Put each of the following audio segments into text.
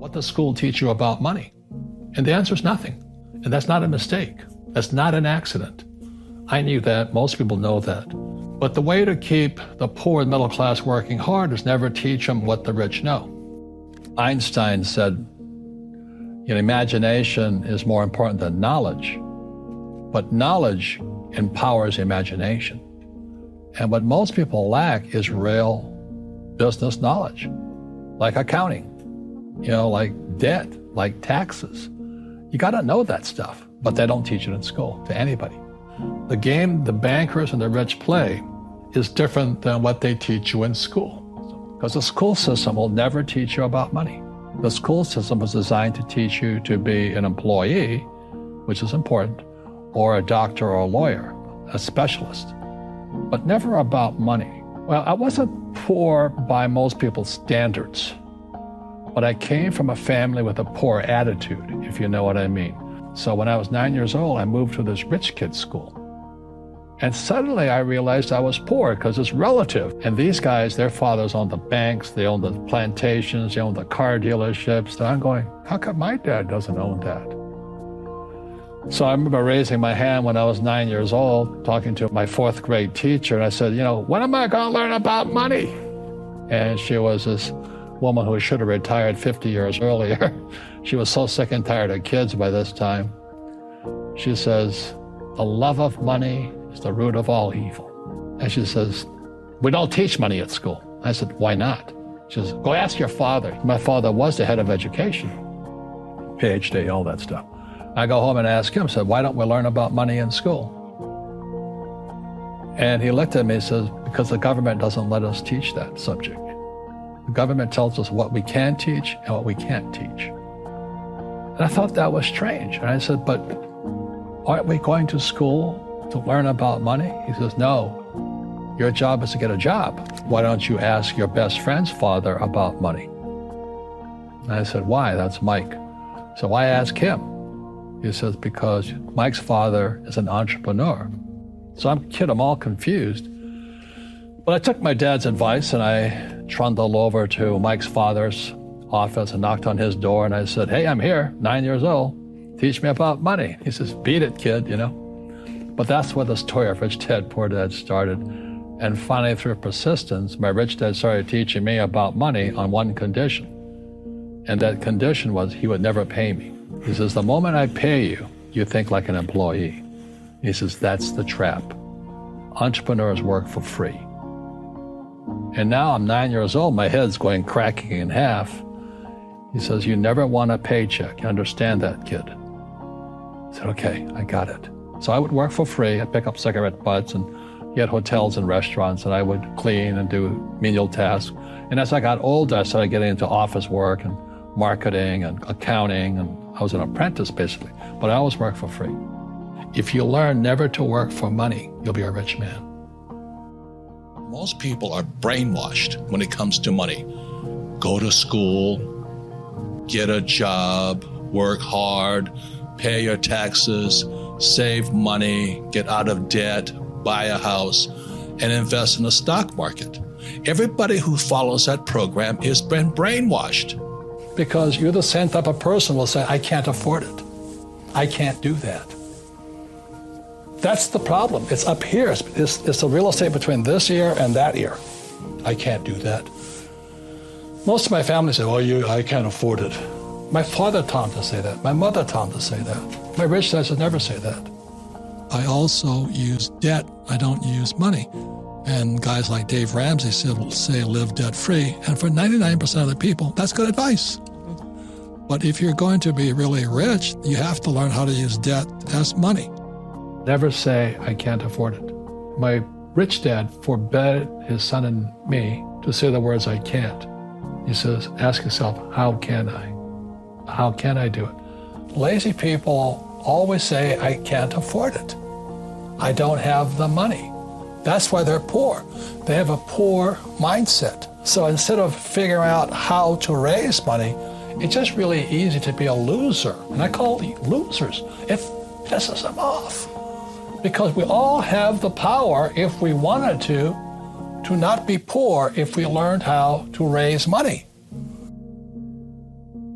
What does school teach you about money? And the answer is nothing. And that's not a mistake. That's not an accident. I knew that. Most people know that. But the way to keep the poor and middle class working hard is never teach them what the rich know. Einstein said, you know, imagination is more important than knowledge, but knowledge empowers imagination. And what most people lack is real business knowledge, like accounting you know, like debt, like taxes. You got to know that stuff, but they don't teach it in school to anybody. The game the bankers and the rich play is different than what they teach you in school. Because the school system will never teach you about money. The school system was designed to teach you to be an employee, which is important, or a doctor or a lawyer, a specialist, but never about money. Well, I wasn't poor by most people's standards. But I came from a family with a poor attitude, if you know what I mean. So when I was nine years old, I moved to this rich kid's school. And suddenly I realized I was poor because it's relative. And these guys, their fathers owned the banks, they owned the plantations, they owned the car dealerships. And I'm going, how come my dad doesn't own that? So I remember raising my hand when I was nine years old, talking to my fourth grade teacher. And I said, you know, when am I going to learn about money? And she was this woman who should have retired 50 years earlier. she was so sick and tired of kids by this time. She says, The love of money is the root of all evil. And she says, We don't teach money at school. I said, Why not? She says, Go ask your father. My father was the head of education, PhD, all that stuff. I go home and ask him, said, Why don't we learn about money in school? And he looked at me and says, Because the government doesn't let us teach that subject. The government tells us what we can teach and what we can't teach. And I thought that was strange. And I said, But aren't we going to school to learn about money? He says, No. Your job is to get a job. Why don't you ask your best friend's father about money? And I said, Why? That's Mike. So why ask him. He says, Because Mike's father is an entrepreneur. So I'm kid, I'm all confused. But I took my dad's advice and I trundled over to Mike's father's office and knocked on his door. And I said, Hey, I'm here, nine years old. Teach me about money. He says, Beat it, kid, you know. But that's where the story of Rich Dad, Poor Dad started. And finally, through persistence, my rich dad started teaching me about money on one condition. And that condition was he would never pay me. He says, The moment I pay you, you think like an employee. He says, That's the trap. Entrepreneurs work for free. And now I'm nine years old, my head's going cracking in half. He says, You never want a paycheck. You understand that, kid? I said, Okay, I got it. So I would work for free. I'd pick up cigarette butts and get hotels and restaurants, and I would clean and do menial tasks. And as I got older, I started getting into office work and marketing and accounting, and I was an apprentice basically, but I always worked for free. If you learn never to work for money, you'll be a rich man. Most people are brainwashed when it comes to money. Go to school, get a job, work hard, pay your taxes, save money, get out of debt, buy a house, and invest in the stock market. Everybody who follows that program has been brainwashed. Because you're the same type of person will say, I can't afford it. I can't do that. That's the problem. It's up here. It's, it's, it's the real estate between this year and that year. I can't do that. Most of my family say, well, you, I can't afford it. My father taught to say that. My mother taught to say that. My rich dad should never say that. I also use debt. I don't use money. And guys like Dave Ramsey say live debt free. And for 99% of the people, that's good advice. But if you're going to be really rich, you have to learn how to use debt as money. Never say, I can't afford it. My rich dad forbade his son and me to say the words, I can't. He says, ask yourself, how can I? How can I do it? Lazy people always say, I can't afford it. I don't have the money. That's why they're poor. They have a poor mindset. So instead of figuring out how to raise money, it's just really easy to be a loser. And I call them losers. It pisses them off. Because we all have the power, if we wanted to, to not be poor if we learned how to raise money.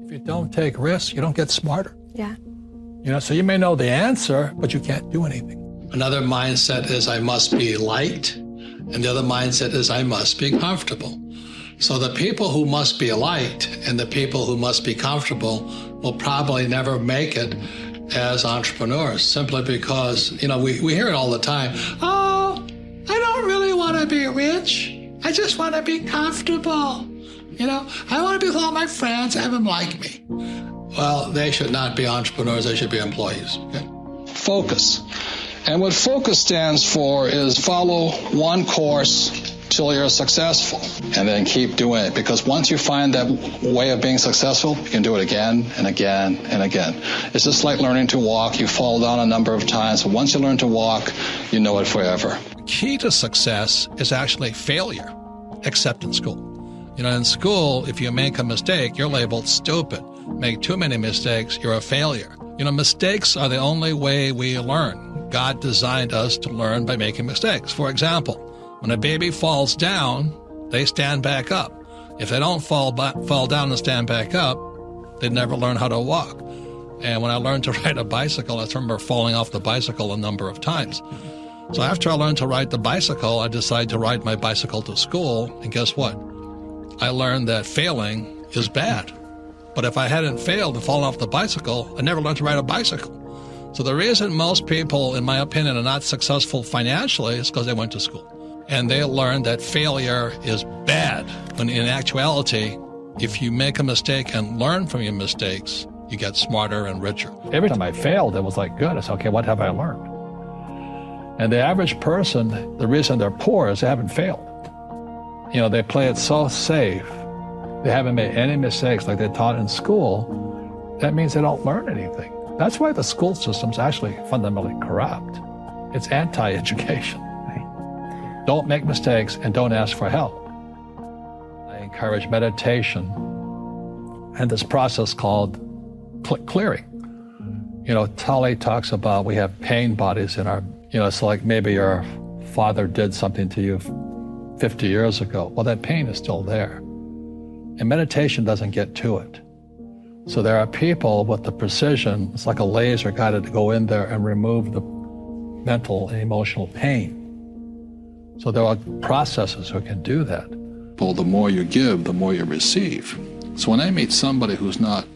If you don't take risks, you don't get smarter. Yeah. You know, so you may know the answer, but you can't do anything. Another mindset is I must be liked, and the other mindset is I must be comfortable. So the people who must be liked and the people who must be comfortable will probably never make it as entrepreneurs simply because, you know, we, we hear it all the time. Oh, I don't really want to be rich. I just want to be comfortable. You know, I want to be with all my friends, have them like me. Well, they should not be entrepreneurs, they should be employees. Okay? Focus. And what focus stands for is follow one course till you're successful and then keep doing it. Because once you find that way of being successful you can do it again and again and again. It's just like learning to walk. You fall down a number of times. But once you learn to walk you know it forever. Key to success is actually failure except in school. You know in school if you make a mistake you're labeled stupid. Make too many mistakes you're a failure. You know mistakes are the only way we learn. God designed us to learn by making mistakes. For example, when a baby falls down, they stand back up. If they don't fall fall down and stand back up, they never learn how to walk. And when I learned to ride a bicycle, I remember falling off the bicycle a number of times. So after I learned to ride the bicycle, I decided to ride my bicycle to school. And guess what? I learned that failing is bad. But if I hadn't failed and fallen off the bicycle, I never learned to ride a bicycle. So the reason most people, in my opinion, are not successful financially is because they went to school. And they learn that failure is bad. When in actuality, if you make a mistake and learn from your mistakes, you get smarter and richer. Every time I failed, it was like, good. I said, okay, what have I learned? And the average person, the reason they're poor is they haven't failed. You know, they play it so safe. They haven't made any mistakes like they taught in school. That means they don't learn anything. That's why the school system's actually fundamentally corrupt. It's anti education. Don't make mistakes and don't ask for help. I encourage meditation and this process called clearing. You know, Tolle talks about we have pain bodies in our, you know, it's like maybe your father did something to you 50 years ago. Well, that pain is still there. And meditation doesn't get to it. So there are people with the precision, it's like a laser guided to go in there and remove the mental and emotional pain. So there are processes who can do that. Well, the more you give, the more you receive. So when I meet somebody who's not,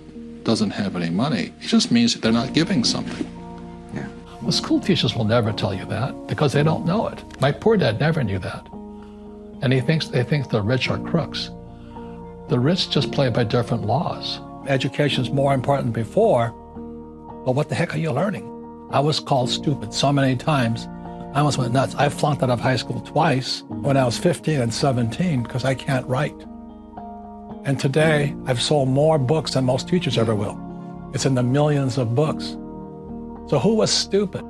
doesn't have any money, it just means that they're not giving something. Yeah. Well, school teachers will never tell you that because they don't know it. My poor dad never knew that. And he thinks they think the rich are crooks. The rich just play by different laws. education is more important than before, but what the heck are you learning? I was called stupid so many times. I almost went nuts. I flunked out of high school twice when I was 15 and 17 because I can't write. And today, I've sold more books than most teachers ever will. It's in the millions of books. So who was stupid?